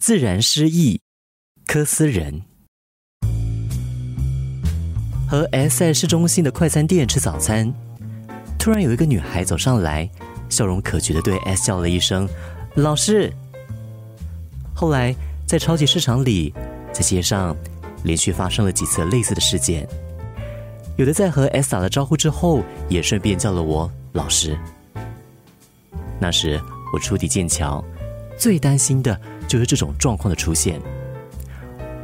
自然失忆，科斯人和 S 在市中心的快餐店吃早餐，突然有一个女孩走上来，笑容可掬的对 S 叫了一声“老师”。后来在超级市场里，在街上，连续发生了几次类似的事件。有的在和 S 打了招呼之后，也顺便叫了我老师。那时我初抵剑桥，最担心的就是这种状况的出现。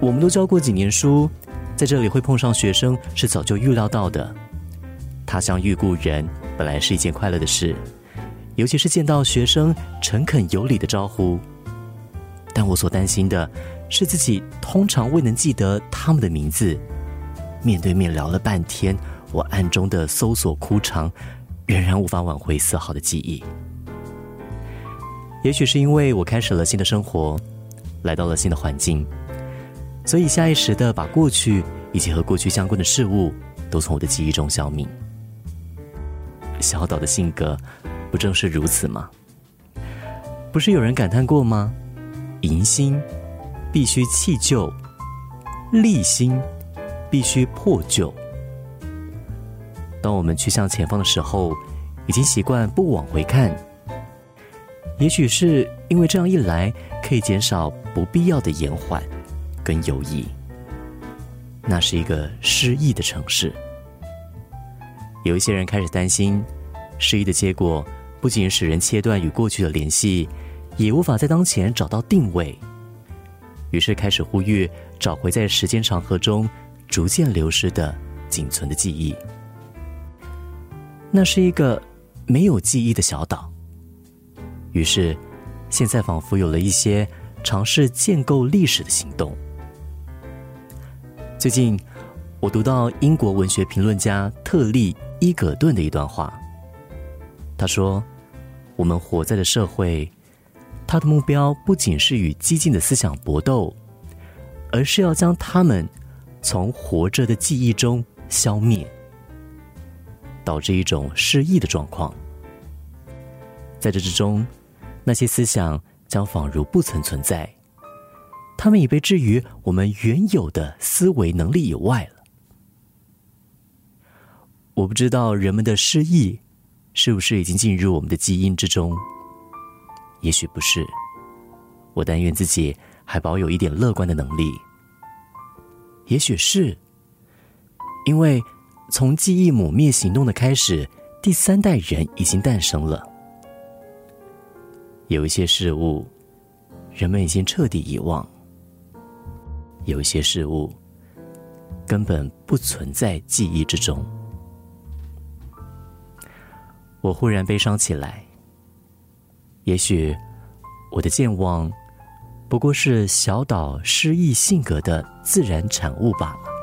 我们都教过几年书，在这里会碰上学生是早就预料到的。他乡遇故人本来是一件快乐的事，尤其是见到学生诚恳有礼的招呼。但我所担心的是自己通常未能记得他们的名字。面对面聊了半天，我暗中的搜索枯肠，仍然无法挽回丝毫的记忆。也许是因为我开始了新的生活，来到了新的环境，所以下意识的把过去以及和过去相关的事物都从我的记忆中消泯。小岛的性格不正是如此吗？不是有人感叹过吗？迎新必须弃旧，立新。必须破旧。当我们去向前方的时候，已经习惯不往回看。也许是因为这样一来，可以减少不必要的延缓跟犹疑。那是一个失意的城市。有一些人开始担心，失意的结果不仅使人切断与过去的联系，也无法在当前找到定位。于是开始呼吁找回在时间长河中。逐渐流失的仅存的记忆，那是一个没有记忆的小岛。于是，现在仿佛有了一些尝试建构历史的行动。最近，我读到英国文学评论家特利伊格顿的一段话。他说：“我们活在的社会，他的目标不仅是与激进的思想搏斗，而是要将他们。”从活着的记忆中消灭，导致一种失忆的状况。在这之中，那些思想将仿如不曾存在，他们已被置于我们原有的思维能力以外了。我不知道人们的失忆是不是已经进入我们的基因之中，也许不是。我但愿自己还保有一点乐观的能力。也许是，因为从记忆抹灭行动的开始，第三代人已经诞生了。有一些事物，人们已经彻底遗忘；有一些事物，根本不存在记忆之中。我忽然悲伤起来。也许我的健忘。不过是小岛失意性格的自然产物罢了。